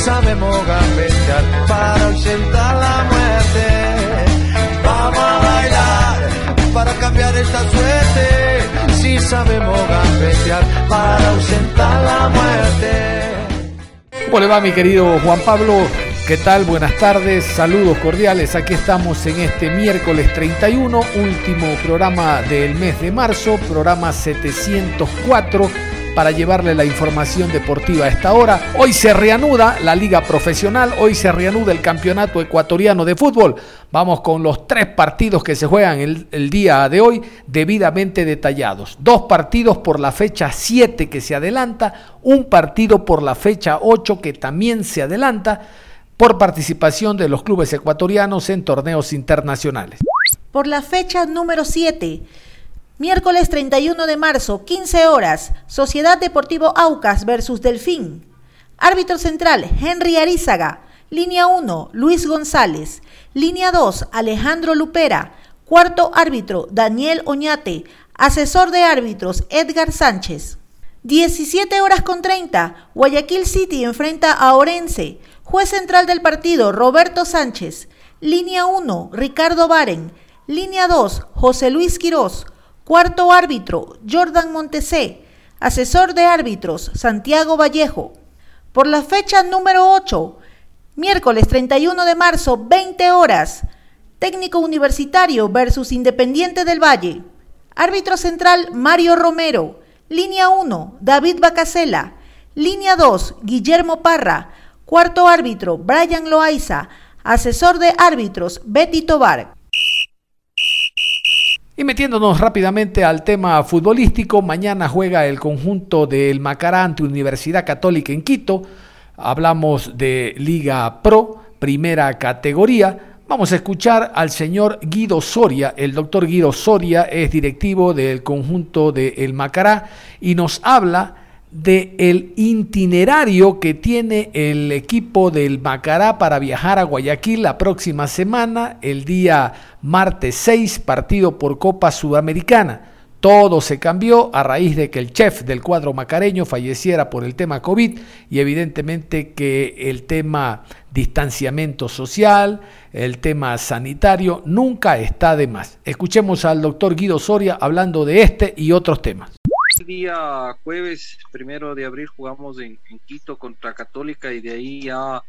Sabemos gambetear para ausentar la muerte. Vamos a bailar para cambiar esta suerte. Si sabemos gambetear para ausentar la muerte. ¿Cómo mi querido Juan Pablo? ¿Qué tal? Buenas tardes, saludos cordiales. Aquí estamos en este miércoles 31, último programa del mes de marzo, programa 704 para llevarle la información deportiva a esta hora. Hoy se reanuda la liga profesional, hoy se reanuda el campeonato ecuatoriano de fútbol. Vamos con los tres partidos que se juegan el, día de hoy debidamente detallados. Dos partidos por la fecha 7 que se adelanta, un partido por la fecha 8 que también se adelanta por participación de los clubes ecuatorianos en torneos internacionales. Por la fecha número 7 Miércoles 31 de marzo, 15 horas, Sociedad Deportivo Aucas versus Delfín. Árbitro central, Henry Arizaga. Línea 1, Luis González. Línea 2, Alejandro Lupera. Cuarto árbitro, Daniel Oñate. Asesor de árbitros, Edgar Sánchez. 17 horas con 30, Guayaquil City enfrenta a Orense. Juez central del partido, Roberto Sánchez. Línea 1, Ricardo Baren. Línea 2, José Luis Quirós. Cuarto árbitro, Jordan Montesé. Asesor de árbitros, Santiago Vallejo. Por la fecha número 8, miércoles 31 de marzo, 20 horas. Técnico universitario versus Independiente del Valle. Árbitro central, Mario Romero. Línea 1, David Bacasela. Línea 2, Guillermo Parra. Cuarto árbitro, Brian Loaiza. Asesor de árbitros, Betty Tobar. Y metiéndonos rápidamente al tema futbolístico, mañana juega el conjunto del Macará ante Universidad Católica en Quito. Hablamos de Liga Pro, primera categoría. Vamos a escuchar al señor Guido Soria. El doctor Guido Soria es directivo del conjunto del Macará y nos habla de el itinerario que tiene el equipo del Macará para viajar a Guayaquil la próxima semana, el día martes 6, partido por Copa Sudamericana. Todo se cambió a raíz de que el chef del cuadro macareño falleciera por el tema COVID y evidentemente que el tema distanciamiento social, el tema sanitario, nunca está de más. Escuchemos al doctor Guido Soria hablando de este y otros temas. El día jueves, primero de abril, jugamos en, Quito contra Católica y de ahí ya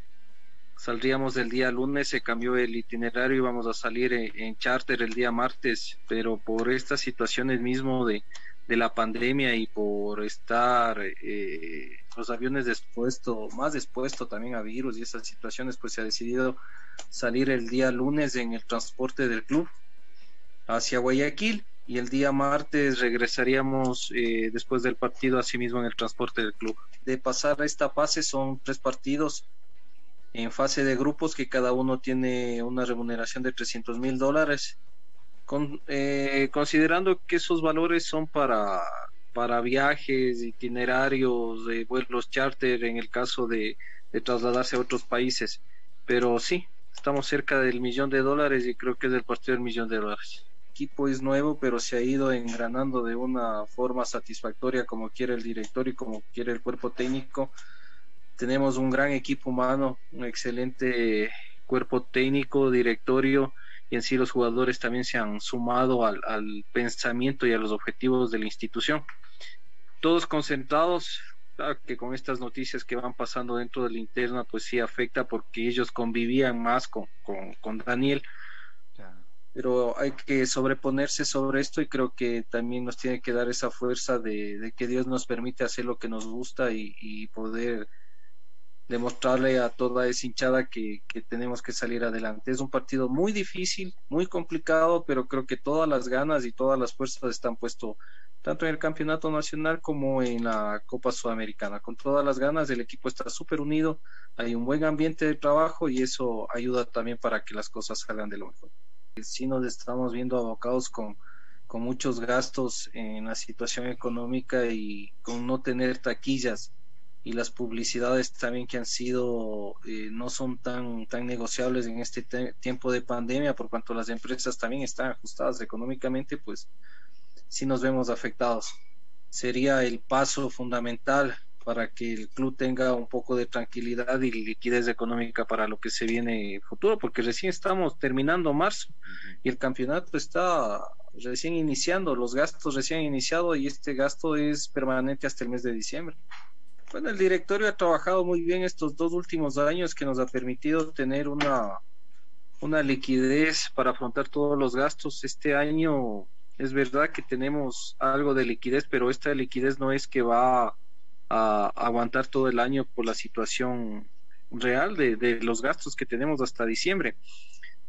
saldríamos el día lunes, se cambió el itinerario y vamos a salir en, charter el día martes, pero por estas situaciones mismo de, la pandemia y por estar eh, los aviones más expuestos también a virus y esas situaciones, pues se ha decidido salir el día lunes en el transporte del club hacia Guayaquil y el día martes regresaríamos eh, después del partido asimismo en el transporte del club. De pasar a esta fase son tres partidos en fase de grupos que cada uno tiene una remuneración de 300 mil dólares. Con, eh, considerando que esos valores son para, para viajes, itinerarios, de vuelos charter en el caso de, trasladarse a otros países. Pero sí, estamos cerca del millón de dólares y creo que es del partido del millón de dólares equipo es nuevo, pero se ha ido engranando de una forma satisfactoria como quiere el director y como quiere el cuerpo técnico. Tenemos un gran equipo humano, un excelente cuerpo técnico, directorio y en sí los jugadores también se han sumado al, pensamiento y a los objetivos de la institución. Todos concentrados, que con estas noticias que van pasando dentro de la interna, pues sí afecta porque ellos convivían más con, con Daniel pero hay que sobreponerse sobre esto y creo que también nos tiene que dar esa fuerza de, que Dios nos permite hacer lo que nos gusta y, poder demostrarle a toda esa hinchada que, tenemos que salir adelante. Es un partido muy difícil, muy complicado, pero creo que todas las ganas y todas las fuerzas están puestos tanto en el campeonato nacional como en la Copa Sudamericana. Con todas las ganas, el equipo está súper unido, hay un buen ambiente de trabajo y eso ayuda también para que las cosas salgan de lo mejor. Si nos estamos viendo abocados con, con muchos gastos en la situación económica y con no tener taquillas y las publicidades también que han sido eh, no son tan tan negociables en este tiempo de pandemia por cuanto las empresas también están ajustadas económicamente pues si nos vemos afectados. Sería el paso fundamental para que el club tenga un poco de tranquilidad y liquidez económica para lo que se viene futuro, porque recién estamos terminando marzo y el campeonato está recién iniciando, los gastos recién iniciados y este gasto es permanente hasta el mes de diciembre. Bueno, el directorio ha trabajado muy bien estos dos últimos años que nos ha permitido tener una, una liquidez para afrontar todos los gastos. Este año es verdad que tenemos algo de liquidez, pero esta liquidez no es que va a aguantar todo el año por la situación real de, los gastos que tenemos hasta diciembre.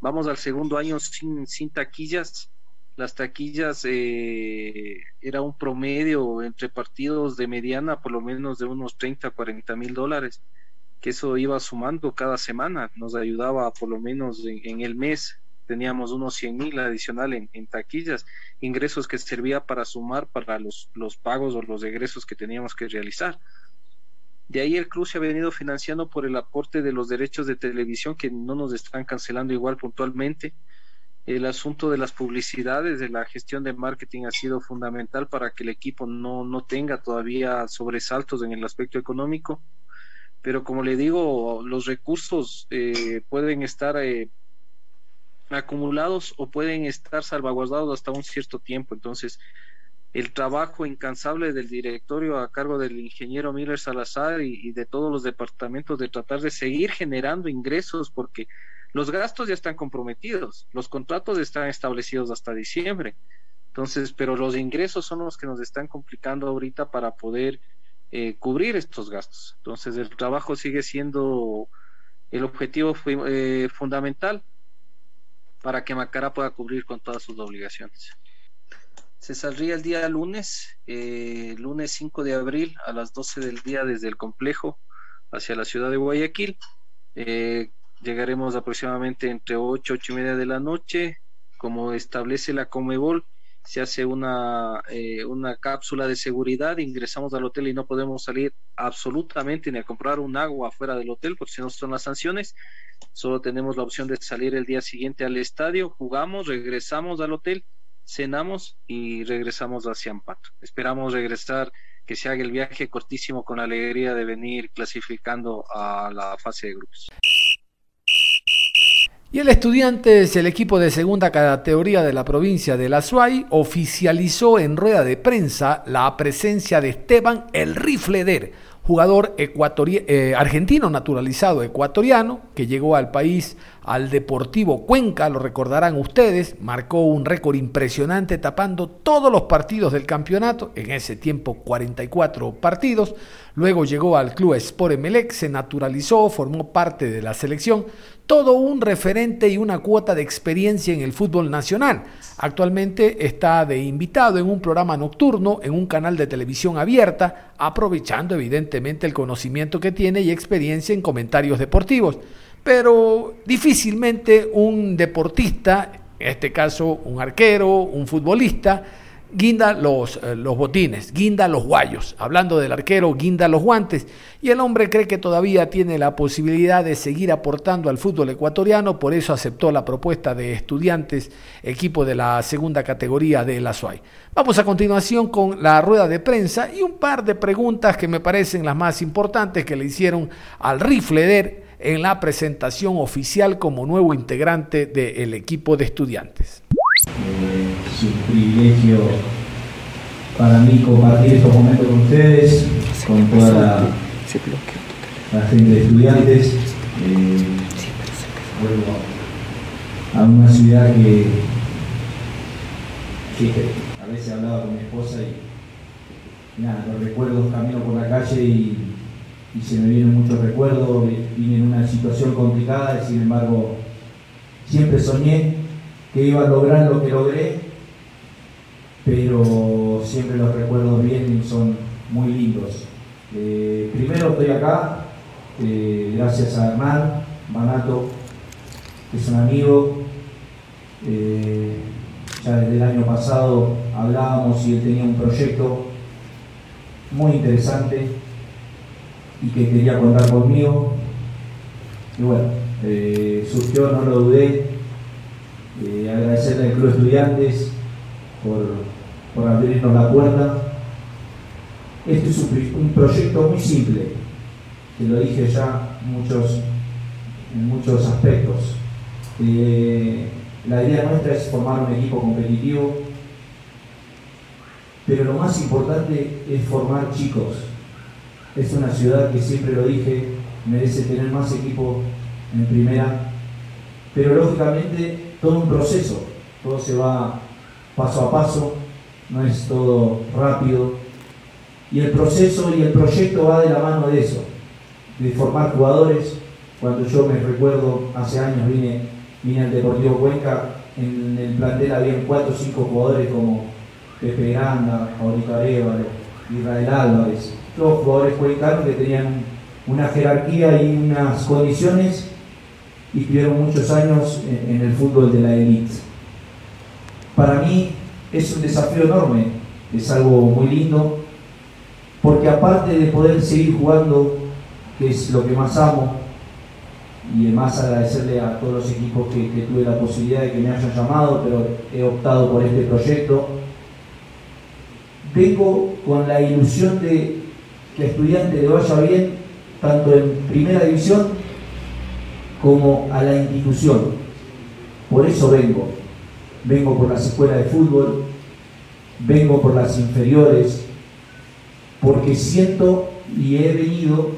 Vamos al segundo año sin, sin taquillas. Las taquillas eh, era un promedio entre partidos de mediana, por lo menos de unos 30 a 40 mil dólares, que eso iba sumando cada semana, nos ayudaba por lo menos en el mes teníamos unos 100 mil adicional en, taquillas, ingresos que servía para sumar para los, los pagos o los egresos que teníamos que realizar. De ahí el club se ha venido financiando por el aporte de los derechos de televisión que no nos están cancelando igual puntualmente. El asunto de las publicidades, de la gestión de marketing ha sido fundamental para que el equipo no, no tenga todavía sobresaltos en el aspecto económico. Pero como le digo, los recursos eh, pueden estar eh, acumulados o pueden estar salvaguardados hasta un cierto tiempo. Entonces, el trabajo incansable del directorio a cargo del ingeniero Miller Salazar y, de todos los departamentos de tratar de seguir generando ingresos porque los gastos ya están comprometidos, los contratos están establecidos hasta diciembre. Entonces, pero los ingresos son los que nos están complicando ahorita para poder eh, cubrir estos gastos. Entonces, el trabajo sigue siendo el objetivo eh, fundamental para que Macara pueda cubrir con todas sus obligaciones. Se saldría el día lunes, eh, lunes 5 de abril a las 12 del día desde el complejo hacia la ciudad de Guayaquil. Eh, llegaremos aproximadamente entre 8, 8 y media de la noche. Como establece la Comebol, se hace una, eh, una cápsula de seguridad, ingresamos al hotel y no podemos salir absolutamente ni a comprar un agua fuera del hotel, porque si no son las sanciones. Solo tenemos la opción de salir el día siguiente al estadio, jugamos, regresamos al hotel, cenamos y regresamos hacia Ampato. Esperamos regresar, que se haga el viaje cortísimo con alegría de venir clasificando a la fase de grupos. Y el Estudiantes, el equipo de segunda categoría de la provincia de La Suay, oficializó en rueda de prensa la presencia de Esteban El Rifleder, jugador eh, argentino naturalizado ecuatoriano que llegó al país al Deportivo Cuenca, lo recordarán ustedes, marcó un récord impresionante tapando todos los partidos del campeonato, en ese tiempo 44 partidos, luego llegó al club Sport Emelec, se naturalizó, formó parte de la selección, todo un referente y una cuota de experiencia en el fútbol nacional. Actualmente está de invitado en un programa nocturno en un canal de televisión abierta, aprovechando evidentemente el conocimiento que tiene y experiencia en comentarios deportivos pero difícilmente un deportista, en este caso un arquero, un futbolista, guinda los, eh, los botines, guinda los guayos. Hablando del arquero, guinda los guantes. Y el hombre cree que todavía tiene la posibilidad de seguir aportando al fútbol ecuatoriano, por eso aceptó la propuesta de estudiantes, equipo de la segunda categoría de la SUAY. Vamos a continuación con la rueda de prensa y un par de preguntas que me parecen las más importantes que le hicieron al Rifleder en la presentación oficial como nuevo integrante del equipo de estudiantes. Eh, privilegio para mí compartir estos momentos con ustedes, con toda la, gente de estudiantes. Eh, vuelvo a una ciudad que, a veces hablaba con mi esposa y nada, los recuerdos camino por la calle y y se me vienen muchos recuerdos, vine en una situación complicada y sin embargo siempre soñé que iba a lograr lo que logré, pero siempre los recuerdos vienen y son muy lindos. Eh, primero estoy acá, eh, gracias a Hernán Manato, que es un amigo. Eh, ya desde el año pasado hablábamos y él tenía un proyecto muy interesante y que quería contar conmigo. Y bueno, surgió, no lo dudé, agradecerle al Club Estudiantes por, por abrirnos la puerta este es un, proyecto muy simple, que lo dije ya muchos, en muchos aspectos. Eh, la idea nuestra es formar un equipo competitivo, pero lo más importante es formar chicos. Es una ciudad que siempre lo dije, merece tener más equipo en primera, pero lógicamente todo un proceso, todo se va paso a paso, no es todo rápido, y el proceso y el proyecto va de la mano de eso, de formar jugadores. Cuando yo me recuerdo, hace años vine, vine al Deportivo Cuenca, en el plantel había cuatro o cinco jugadores como Pepe Granda, Aurito Arevalo, Israel Álvarez, todos jugadores cuencanos que tenían una jerarquía y unas condiciones y tuvieron muchos años en, en el fútbol de la élite. Para mí es un desafío enorme, es algo muy lindo, porque aparte de poder seguir jugando, que es lo que más amo, y además agradecerle a todos los equipos que, tuve la posibilidad de que me hayan llamado, pero he optado por este proyecto, vengo con la ilusión de que a estudiante le vaya bien, tanto en primera división como a la institución. Por eso vengo. Vengo por las escuelas de fútbol, vengo por las inferiores, porque siento y he venido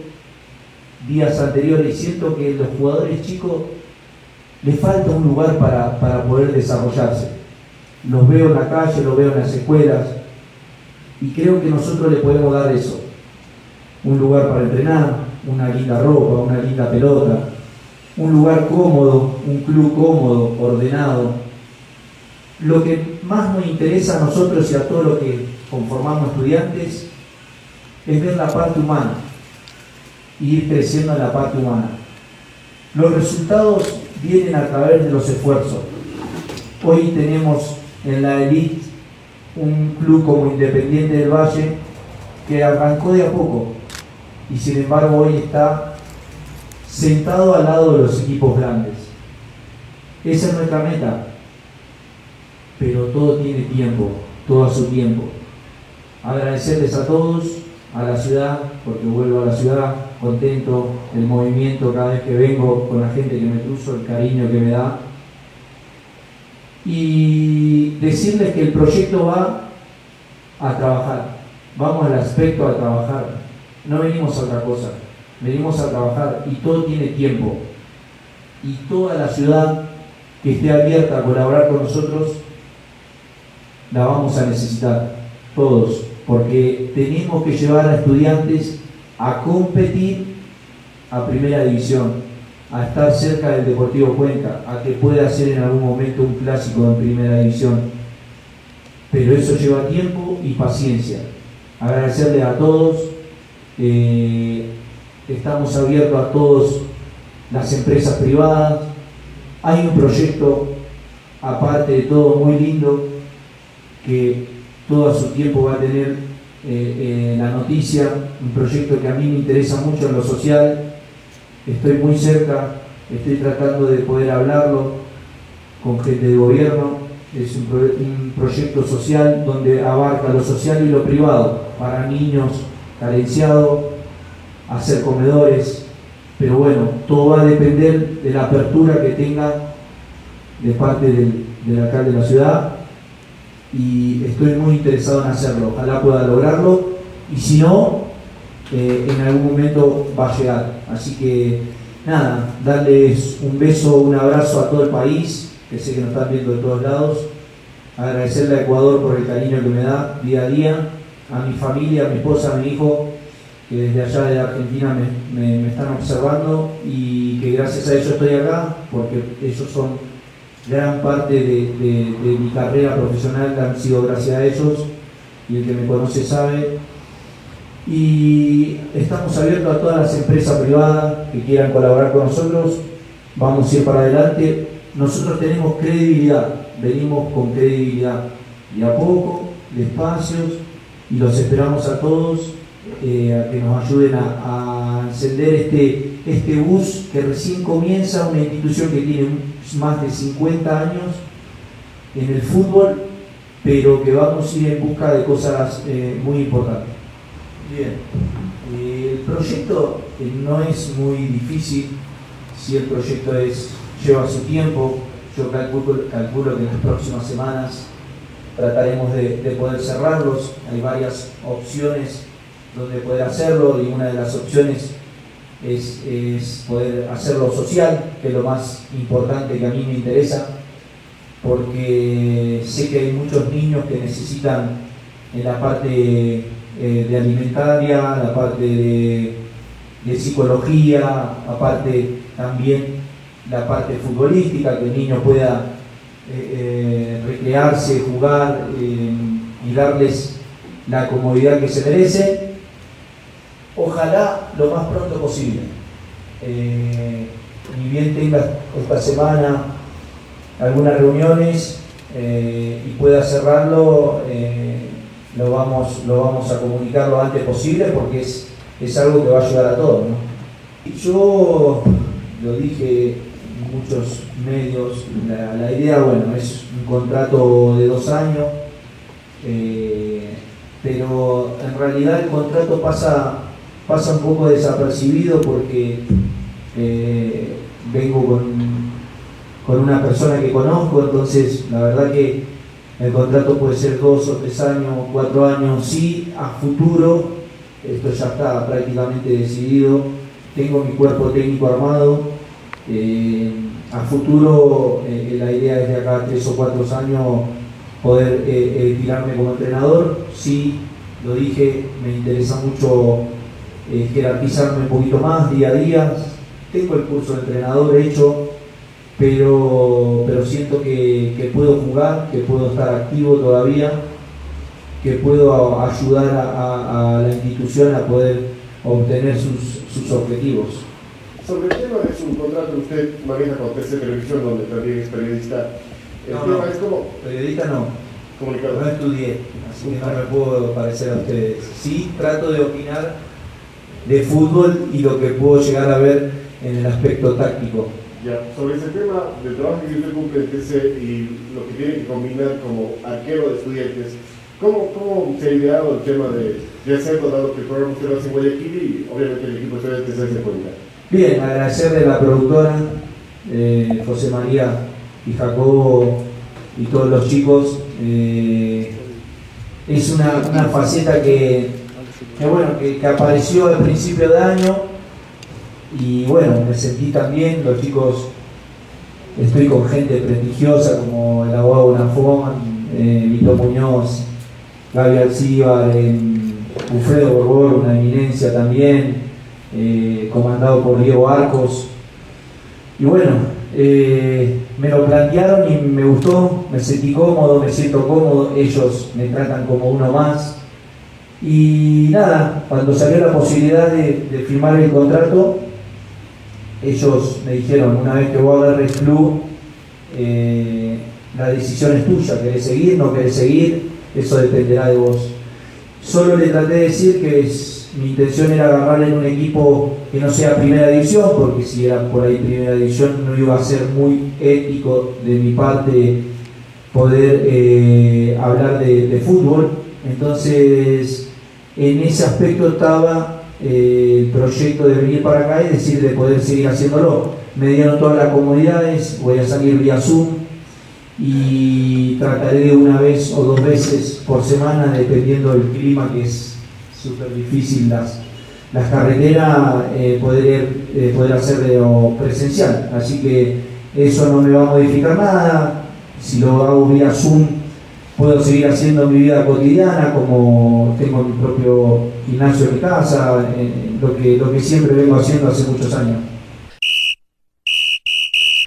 días anteriores, siento que los jugadores chicos les falta un lugar para, poder desarrollarse. Los veo en la calle, los veo en las escuelas y creo que nosotros le podemos dar eso. Un lugar para entrenar, una linda ropa, una linda pelota, un lugar cómodo, un club cómodo, ordenado. Lo que más nos interesa a nosotros y a todos los que conformamos estudiantes es ver la parte humana y ir creciendo en la parte humana. Los resultados vienen a través de los esfuerzos. Hoy tenemos en la elite un club como Independiente del Valle que arrancó de a poco y sin embargo hoy está sentado al lado de los equipos grandes. Esa es nuestra meta, pero todo tiene tiempo, todo a su tiempo. Agradecerles a todos a la ciudad, porque vuelvo a la ciudad contento, el movimiento cada vez que vengo con la gente que me cruzo, el cariño que me da. Y decirles que el proyecto va a trabajar, vamos al aspecto a trabajar, no venimos a otra cosa, venimos a trabajar y todo tiene tiempo. Y toda la ciudad que esté abierta a colaborar con nosotros, la vamos a necesitar, todos porque tenemos que llevar a estudiantes a competir a primera división, a estar cerca del Deportivo Cuenca, a que pueda ser en algún momento un clásico en primera división. Pero eso lleva tiempo y paciencia. Agradecerle a todos. Eh, estamos abiertos a todas las empresas privadas. Hay un proyecto, aparte de todo, muy lindo, que todo su tiempo va a tener eh, eh, la noticia, un proyecto que a mí me interesa mucho en lo social, estoy muy cerca, estoy tratando de poder hablarlo con gente de gobierno, es un, proyecto social donde abarca lo social y lo privado, para niños carenciados, hacer comedores, pero bueno, todo va a depender de la apertura que tenga de parte del alcalde de la ciudad y estoy muy interesado en hacerlo. Ojalá pueda lograrlo y si no, eh, en algún momento va a llegar. Así que nada, darles un beso, un abrazo a todo el país, que sé que nos están viendo de todos lados. Agradecerle a Ecuador por el cariño que me da día a día, a mi familia, a mi esposa, a mi hijo, que desde allá de Argentina me, están observando y que gracias a ellos estoy acá, porque ellos son gran parte de, mi carrera profesional, han sido gracias a ellos, y el que me conoce sabe. Y estamos abiertos a todas las empresas privadas que quieran colaborar con nosotros, vamos a ir para adelante. Nosotros tenemos credibilidad, venimos con credibilidad, y a poco, despacios, y los esperamos a todos eh, a que nos ayuden a, encender este, este bus que recién comienza, una institución que tiene más de 50 años en el fútbol, pero que vamos a ir en busca de cosas eh, muy importantes. Bien, el proyecto no es muy difícil, si el proyecto es, lleva su tiempo, yo calculo, calculo que en las próximas semanas trataremos de, de poder cerrarlos, hay varias opciones donde poder hacerlo y una de las opciones es, poder hacerlo social, que es lo más importante que a mí me interesa, porque sé que hay muchos niños que necesitan en la parte eh, de alimentaria, la parte de, psicología, aparte también la parte futbolística, que el niño pueda eh, eh, recrearse, jugar y darles la comodidad que se merece ojalá lo más pronto posible. Eh, bien tenga esta semana algunas reuniones eh, y pueda cerrarlo, eh, lo, vamos, lo vamos a comunicar lo antes posible porque es, es algo que va a ayudar a todos. Yo lo dije en muchos medios, la, idea, bueno, es un contrato de dos años, pero en realidad el contrato pasa pasa un poco desapercibido porque eh, vengo con, con, una persona que conozco, entonces la verdad que el contrato puede ser dos o tres años, cuatro años, sí, a futuro, esto ya está prácticamente decidido, tengo mi cuerpo técnico armado, eh, a futuro eh, la idea es de acá tres o cuatro años poder tirarme como entrenador, sí, lo dije, me interesa mucho eh, jerarquizarme un poquito más día a día. Tengo el curso de entrenador hecho, pero, pero siento que, puedo jugar, que puedo estar activo todavía, que puedo ayudar a, la institución a poder obtener sus, sus, objetivos. Sobre el tema de su contrato, usted maneja con TC Televisión, donde también es periodista. El tema es como... Periodista no. Comunicador. No estudié, así que no me puedo parecer a ustedes. Sí, trato de opinar de fútbol y lo que puedo llegar a ver en el aspecto táctico. Ya, sobre ese tema del trabajo que usted cumple TC y lo que tiene que combinar como arquero de estudiantes, ¿cómo, cómo se ha ideado el tema de, ya se ha contado que el programa usted lo hace en Guayaquil y obviamente el equipo de estudiantes hace cuenta? Bien, agradecerle a la productora, eh, José María y Jacobo y todos los chicos. Eh, es una, una faceta que que bueno, que, apareció al principio de año y bueno, me sentí también, los chicos, estoy con gente prestigiosa como el abogado Bonafón, eh, Vito Muñoz, Gaby Alcibar, eh, Ufredo Borbor, una eminencia también, eh, comandado por Diego Arcos. Y bueno, eh, me lo plantearon y me gustó, me sentí cómodo, me siento cómodo, ellos me tratan como uno más. Y nada, cuando salió la posibilidad de, firmar el contrato, ellos me dijeron, una vez que vos agarres club, eh, la decisión es tuya, querés seguir, no querés seguir, eso dependerá de vos. Solo le traté de decir que mi intención era agarrar en un equipo que no sea primera división, porque si era por ahí primera división no iba a ser muy ético de mi parte poder eh, hablar de fútbol. Entonces en ese aspecto estaba eh, el proyecto de venir para acá y decir de poder seguir haciéndolo. Me dieron todas las comodidades, voy a salir vía Zoom y trataré de una vez o dos veces por semana, dependiendo del clima, que es súper difícil las, las carreteras, eh, poder, eh, poder hacerlo presencial. Así que eso no me va a modificar nada. Si lo hago vía Zoom, puedo seguir haciendo mi vida cotidiana, como tengo mi propio gimnasio de casa, eh, lo, que, lo que siempre vengo haciendo hace muchos años.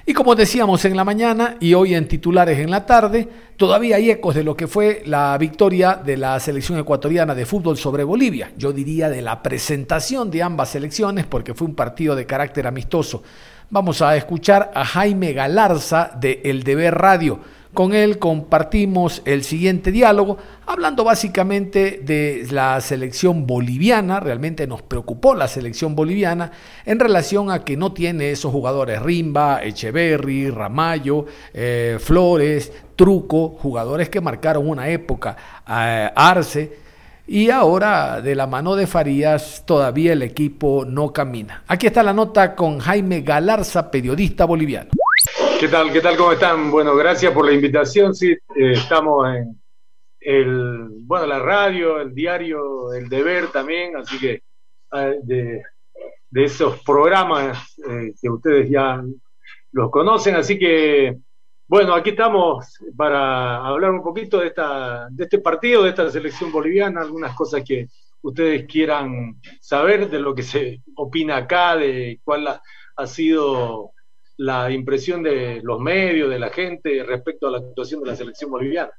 Y como decíamos en la mañana y hoy en titulares en la tarde, todavía hay ecos de lo que fue la victoria de la selección ecuatoriana de fútbol sobre Bolivia. Yo diría de la presentación de ambas selecciones porque fue un partido de carácter amistoso. Vamos a escuchar a Jaime Galarza de El Deber Radio con él compartimos el siguiente diálogo, hablando básicamente de la selección boliviana, realmente nos preocupó la selección boliviana en relación a que no tiene esos jugadores Rimba, Echeverry, Ramallo, eh, Flores, Truco, jugadores que marcaron una época, eh, Arce, y ahora de la mano de Farías todavía el equipo no camina. Aquí está la nota con Jaime Galarza, periodista boliviano. ¿Qué tal? ¿Qué tal? ¿Cómo están? Bueno, gracias por la invitación. Sí, eh, estamos en el, bueno, la radio, el diario El Deber también, así que ah, de, esos programas eh, que ustedes ya los conocen, así que bueno, aquí estamos para hablar un poquito de esta de este partido, de esta selección boliviana, algunas cosas que ustedes quieran saber de lo que se opina acá, de cuál ha sido la impresión de los medios, de la gente respecto a la actuación de la selección boliviana.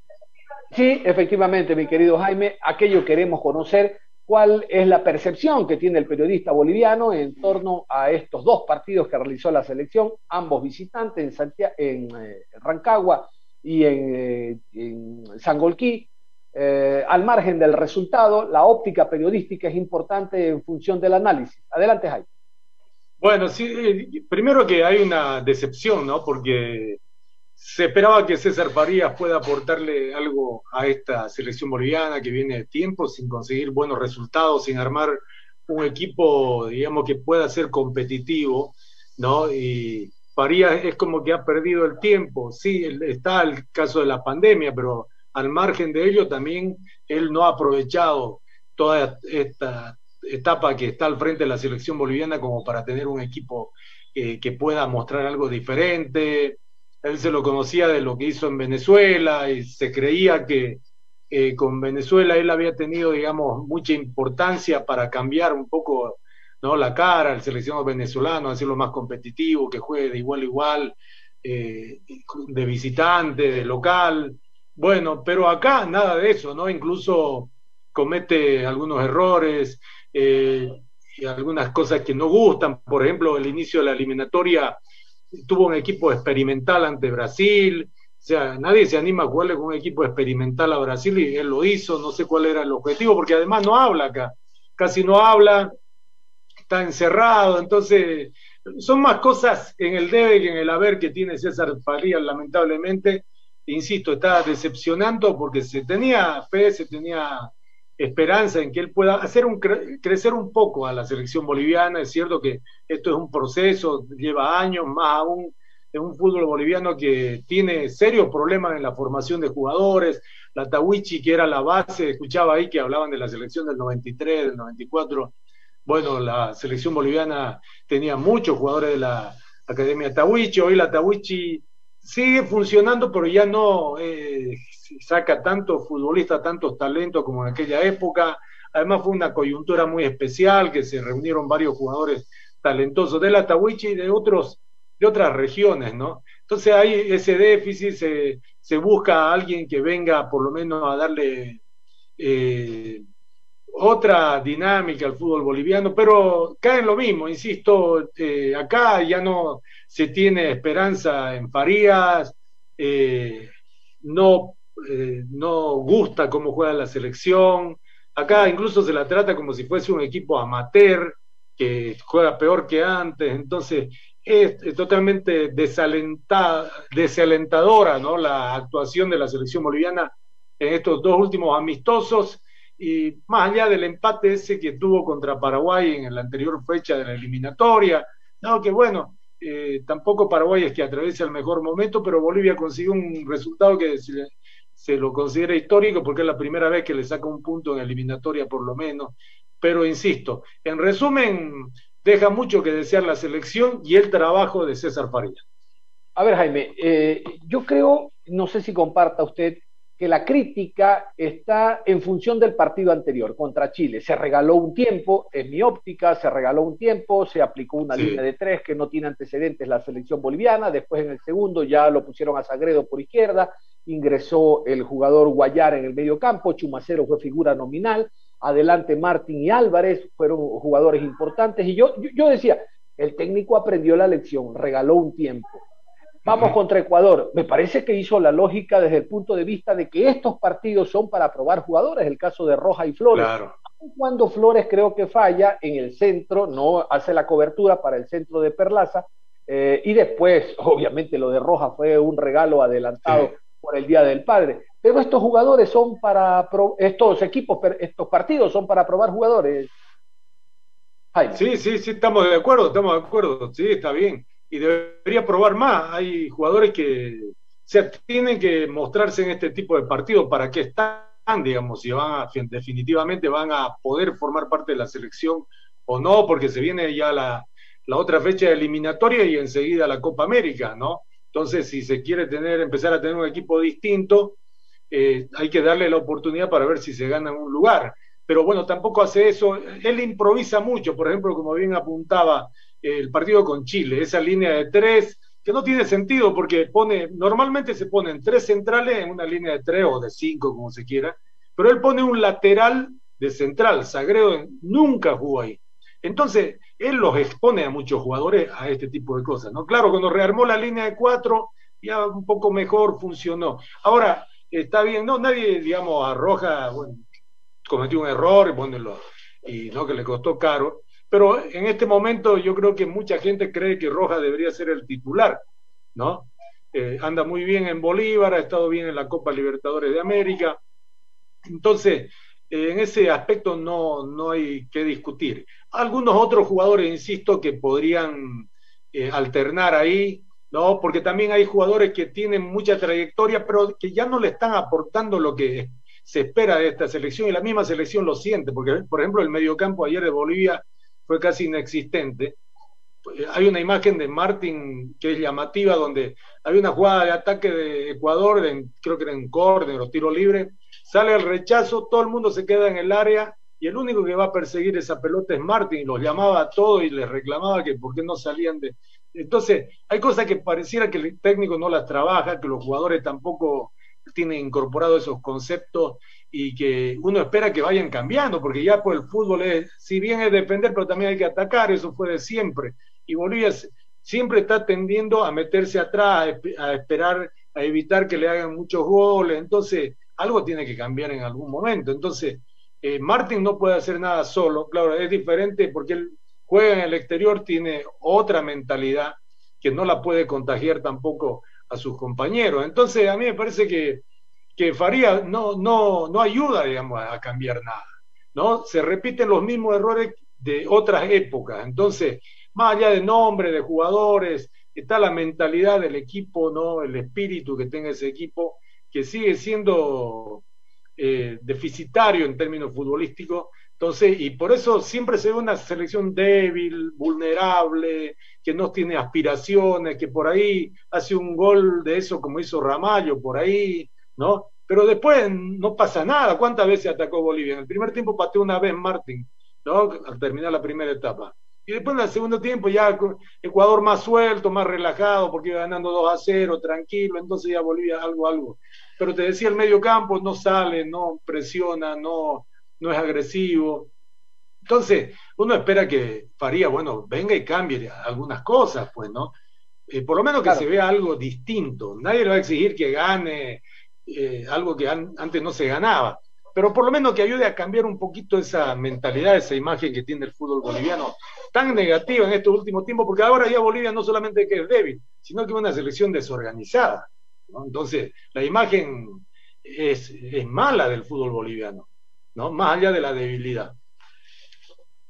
Sí, efectivamente, mi querido Jaime, aquello queremos conocer cuál es la percepción que tiene el periodista boliviano en torno a estos dos partidos que realizó la selección, ambos visitantes en, Santiago, en eh, Rancagua y en, eh, en Sangolquí. Eh, al margen del resultado, la óptica periodística es importante en función del análisis. Adelante, Jaime. Bueno, sí, eh, primero que hay una decepción, ¿no? Porque se esperaba que César Farías pueda aportarle algo a esta selección boliviana que viene de tiempo sin conseguir buenos resultados, sin armar un equipo, digamos, que pueda ser competitivo, ¿no? Y Farías es como que ha perdido el tiempo. Sí, está el caso de la pandemia, pero al margen de ello también él no ha aprovechado toda esta etapa que está al frente de la selección boliviana como para tener un equipo que pueda mostrar algo diferente. Él se lo conocía de lo que hizo en Venezuela y se creía que con Venezuela él había tenido, digamos, mucha importancia para cambiar un poco ¿no? la cara al seleccionado venezolano, hacerlo más competitivo, que juegue de igual a igual, eh, de visitante, de local. Bueno, pero acá nada de eso, ¿no? Incluso comete algunos errores, eh, y algunas cosas que no gustan. Por ejemplo, el inicio de la eliminatoria tuvo un equipo experimental ante Brasil. O sea, nadie se anima a jugarle con un equipo experimental a Brasil y él lo hizo. No sé cuál era el objetivo, porque además no habla acá. Casi no habla, está encerrado. Entonces, son más cosas en el debe que en el haber que tiene César Farías, lamentablemente. Insisto, está decepcionando porque se tenía fe, se tenía esperanza en que él pueda hacer un crecer un poco a la selección boliviana. Es cierto que esto es un proceso, lleva años, más aún en un fútbol boliviano que tiene serios problemas en la formación de jugadores. La Tawichi, que era la base, escuchaba ahí que hablaban de la selección del 93, del 94. Bueno, la selección boliviana tenía muchos jugadores de la Academia Tawichi. Hoy la Tawichi sigue funcionando, pero ya no eh, saca tantos futbolistas, tantos talentos como en aquella época. Además fue una coyuntura muy especial, que se reunieron varios jugadores talentosos de la Tawichi y de, otros, de otras regiones, ¿no? Entonces hay ese déficit, se, se busca a alguien que venga por lo menos a darle eh, otra dinámica al fútbol boliviano, pero cae en lo mismo, insisto, eh, acá ya no se tiene esperanza en Farías, eh, no, eh, no gusta cómo juega la selección, acá incluso se la trata como si fuese un equipo amateur que juega peor que antes, entonces es, totalmente desalentadora ¿no? la actuación de la selección boliviana en estos dos últimos amistosos y más allá del empate ese que tuvo contra Paraguay en la anterior fecha de la eliminatoria, no, que bueno, eh, tampoco Paraguay es que atraviesa el mejor momento, pero Bolivia consiguió un resultado que se, se, lo considera histórico porque es la primera vez que le saca un punto en eliminatoria por lo menos. Pero insisto, en resumen, deja mucho que desear la selección y el trabajo de César Faría. A ver, Jaime, eh, yo creo, no sé si comparta usted que la crítica está en función del partido anterior contra Chile. Se regaló un tiempo, en mi óptica, se regaló un tiempo, se aplicó una línea de tres que no tiene antecedentes la selección boliviana, después en el segundo ya lo pusieron a Sagredo por izquierda, ingresó el jugador Guayar en el medio campo, Chumacero fue figura nominal, adelante Martín y Álvarez fueron jugadores importantes y yo, yo decía, el técnico aprendió la lección, regaló un tiempo Vamos contra Ecuador. Me parece que hizo la lógica desde el punto de vista de que estos partidos son para probar jugadores, el caso de Roja y Flores. Cuando Flores creo que falla en el centro, no hace la cobertura para el centro de Perlaza, eh, y después, obviamente, lo de Roja fue un regalo adelantado por el Día del Padre. Pero estos jugadores son para, estos equipos, estos partidos son para probar jugadores. Sí, sí, sí, estamos de acuerdo, estamos de acuerdo, sí, está bien y debería probar más. Hay jugadores que se tienen que mostrarse en este tipo de partidos para qué están, digamos, si van a, definitivamente van a poder formar parte de la selección o no, porque se viene ya la, la otra fecha eliminatoria y enseguida la Copa América, ¿no? Entonces, si se quiere tener, empezar a tener un equipo distinto, eh, hay que darle la oportunidad para ver si se gana un lugar. Pero bueno, tampoco hace eso. Él improvisa mucho, por ejemplo, como bien apuntaba, el partido con Chile, esa línea de tres, que no tiene sentido porque pone, normalmente se ponen tres centrales en una línea de tres o de cinco, como se quiera, pero él pone un lateral de central, Sagredo nunca jugó ahí. Entonces, él los expone a muchos jugadores a este tipo de cosas, ¿no? Claro, cuando rearmó la línea de cuatro, ya un poco mejor funcionó. Ahora, está bien, no, nadie, digamos, arroja, bueno, cometió un error, bueno, y no que le costó caro, pero en este momento yo creo que mucha gente cree que Rojas debería ser el titular, ¿no? Eh, anda muy bien en Bolívar, ha estado bien en la Copa Libertadores de América. Entonces, eh, en ese aspecto no, no hay que discutir. Algunos otros jugadores, insisto, que podrían eh, alternar ahí, ¿no? Porque también hay jugadores que tienen mucha trayectoria, pero que ya no le están aportando lo que se espera de esta selección y la misma selección lo siente, porque, por ejemplo, el mediocampo ayer de Bolivia fue casi inexistente. Hay una imagen de Martin que es llamativa, donde hay una jugada de ataque de Ecuador, creo que era en córner o tiro libre, sale el rechazo, todo el mundo se queda en el área y el único que va a perseguir esa pelota es Martin, los llamaba a todos y les reclamaba que por qué no salían de... Entonces, hay cosas que pareciera que el técnico no las trabaja, que los jugadores tampoco tienen incorporado esos conceptos y que uno espera que vayan cambiando, porque ya pues el fútbol es, si bien es defender, pero también hay que atacar, eso fue de siempre. Y Bolivia siempre está tendiendo a meterse atrás, a esperar, a evitar que le hagan muchos goles, entonces algo tiene que cambiar en algún momento. Entonces, eh, Martín no puede hacer nada solo, claro, es diferente porque él juega en el exterior, tiene otra mentalidad que no la puede contagiar tampoco a sus compañeros. Entonces, a mí me parece que que Faría no, no, no ayuda, digamos, a cambiar nada, ¿no? Se repiten los mismos errores de otras épocas. Entonces, más allá de nombre, de jugadores, está la mentalidad del equipo, ¿no? El espíritu que tenga ese equipo, que sigue siendo eh, deficitario en términos futbolísticos. Entonces, y por eso siempre se ve una selección débil, vulnerable, que no tiene aspiraciones, que por ahí hace un gol de eso como hizo Ramallo, por ahí, ¿no? Pero después no pasa nada. ¿Cuántas veces atacó Bolivia? En el primer tiempo pateó una vez Martín, ¿no? Al terminar la primera etapa. Y después en el segundo tiempo ya Ecuador más suelto, más relajado, porque iba ganando 2 a 0, tranquilo, entonces ya Bolivia algo, algo. Pero te decía, el medio campo no sale, no presiona, no, no es agresivo. Entonces, uno espera que Faría, bueno, venga y cambie algunas cosas, pues, ¿no? Eh, por lo menos que se vea algo distinto. Nadie le va a exigir que gane eh, algo que antes no se ganaba. Pero por lo menos que ayude a cambiar un poquito esa mentalidad, esa imagen que tiene el fútbol boliviano, tan negativa en estos últimos tiempos, porque ahora ya Bolivia no solamente es débil, sino que es una selección desorganizada. Entonces, la imagen es, es mala del fútbol boliviano, ¿no? más allá de la debilidad.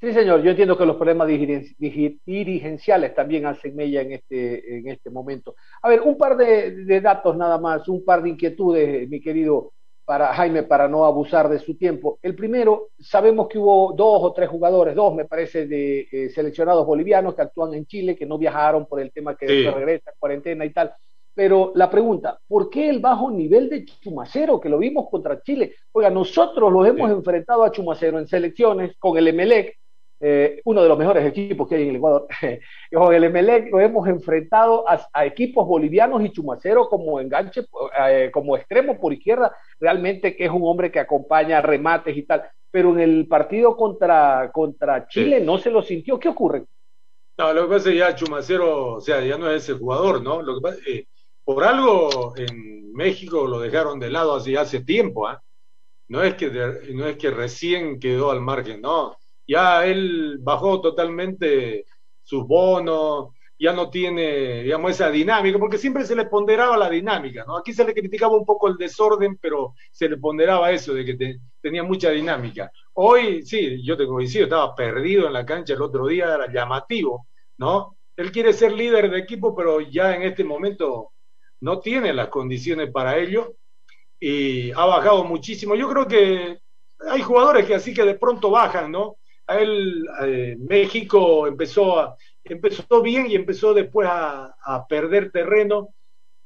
Sí, señor, yo entiendo que los problemas dirigenciales también hacen mella en este, en este momento. A ver, un par de, datos nada más, un par de inquietudes, mi querido para Jaime, para no abusar de su tiempo. El primero, sabemos que hubo dos o tres jugadores, dos me parece, de eh, seleccionados bolivianos que actúan en Chile, que no viajaron por el tema que regresan, cuarentena y tal. pero la pregunta, ¿por qué el bajo nivel de Chumacero, que lo vimos contra Chile? Oiga, nosotros los hemos enfrentado a Chumacero en selecciones con el Emelec, eh, uno de los mejores equipos que hay en el Ecuador. con el Emelec lo hemos enfrentado a, equipos bolivianos y Chumacero como enganche, eh, como extremo por izquierda, realmente que es un hombre que acompaña remates y tal. Pero en el partido contra, contra Chile no se lo sintió. ¿Qué ocurre? No, lo que pasa es que ya Chumacero, o sea, ya no es ese jugador, ¿no? Lo que pasa, eh, por algo en México lo dejaron de lado hace, hace tiempo, ¿ah? No es que no es que recién quedó al margen, no ya él bajó totalmente sus bonos, ya no tiene, digamos, esa dinámica, porque siempre se le ponderaba la dinámica, ¿no? Aquí se le criticaba un poco el desorden, pero se le ponderaba eso, de que tenía mucha dinámica. Hoy, sí, yo te coincido, estaba perdido en la cancha el otro día, era llamativo, ¿no? Él quiere ser líder de equipo, pero ya en este momento no tiene las condiciones para ello y ha bajado muchísimo. Yo creo que hay jugadores que así que de pronto bajan, ¿no? A él eh, México empezó, a, empezó bien y empezó después a, perder terreno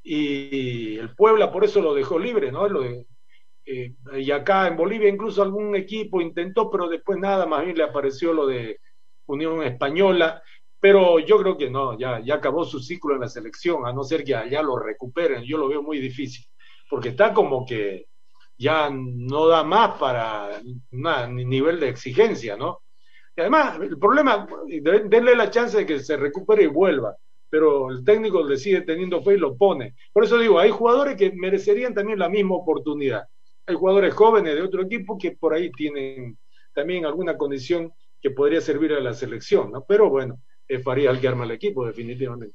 y el Puebla por eso lo dejó libre, ¿no? Lo eh, y acá en Bolivia incluso algún equipo intentó, pero después nada, más bien le apareció lo de Unión Española, pero yo creo que no, ya, ya acabó su ciclo en la selección, a no ser que allá lo recuperen, yo lo veo muy difícil, porque está como que ya no da más para un nivel de exigencia, ¿no? Y además, el problema, denle la chance de que se recupere y vuelva, pero el técnico le sigue teniendo fe y lo pone. Por eso digo, hay jugadores que merecerían también la misma oportunidad. Hay jugadores jóvenes de otro equipo que por ahí tienen también alguna condición que podría servir a la selección, ¿no? Pero bueno, es Farías el que arma el equipo, definitivamente.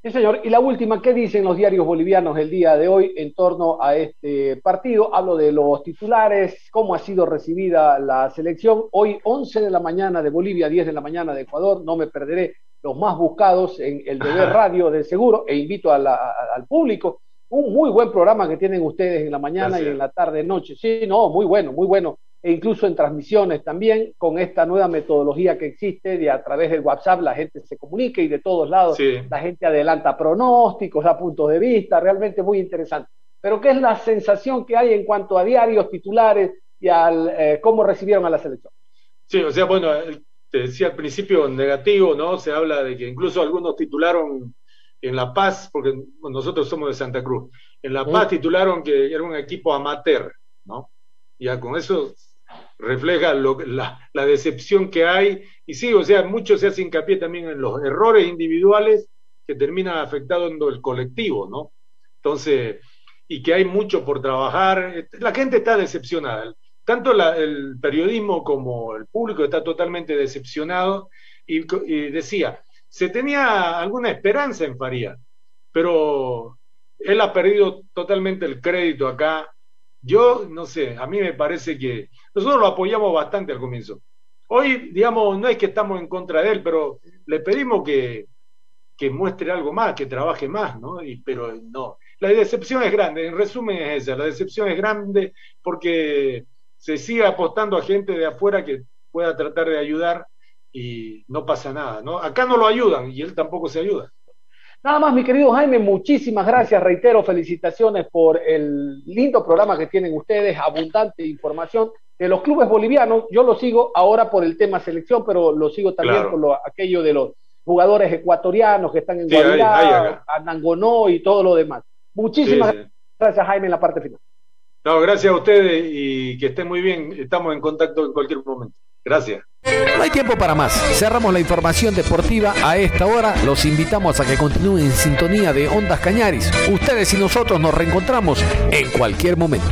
Sí, señor. Y la última, ¿qué dicen los diarios bolivianos el día de hoy en torno a este partido? Hablo de los titulares, cómo ha sido recibida la selección. Hoy 11 de la mañana de Bolivia, 10 de la mañana de Ecuador, no me perderé los más buscados en el deber radio de seguro e invito al público. Un muy buen programa que tienen ustedes en la mañana y en la tarde, noche. Sí, no, muy bueno, muy bueno e incluso en transmisiones también, con esta nueva metodología que existe, de a través del WhatsApp la gente se comunica y de todos lados la gente adelanta pronósticos, da puntos de vista, realmente muy interesante. Pero ¿qué es la sensación que hay en cuanto a diarios, titulares y al eh, cómo recibieron a la selección? Sí, o sea, bueno, te decía al principio negativo, ¿no? Se habla de que incluso algunos titularon en La Paz, porque nosotros somos de Santa Cruz, en La Paz titularon que era un equipo amateur, ¿no? Ya con eso refleja la, decepción que hay. Y sí, o sea, mucho se hace hincapié también en los errores individuales que terminan afectando el colectivo, ¿no? Entonces, y que hay mucho por trabajar. La gente está decepcionada. Tanto el periodismo como el público está totalmente decepcionado. Y, y decía, se tenía alguna esperanza en Faría, pero él ha perdido totalmente el crédito acá yo no sé, a mí me parece que nosotros lo apoyamos bastante al comienzo. Hoy, digamos, no es que estamos en contra de él, pero le pedimos que, que muestre algo más, que trabaje más, ¿no? Y, pero no. La decepción es grande, en resumen es esa, la decepción es grande porque se sigue apostando a gente de afuera que pueda tratar de ayudar y no pasa nada, ¿no? Acá no lo ayudan y él tampoco se ayuda. Nada más, mi querido Jaime, muchísimas gracias. Reitero, felicitaciones por el lindo programa que tienen ustedes, abundante información de los clubes bolivianos. Yo lo sigo ahora por el tema selección, pero lo sigo también por lo, aquello de los jugadores ecuatorianos que están en Guadalajara, Anangonó y todo lo demás. Muchísimas gracias, Jaime, en la parte final. No, gracias a ustedes y que estén muy bien. Estamos en contacto en cualquier momento. Gracias. No hay tiempo para más. Cerramos la información deportiva a esta hora. Los invitamos a que continúen en sintonía de Ondas Cañaris. Ustedes y nosotros nos reencontramos en cualquier momento.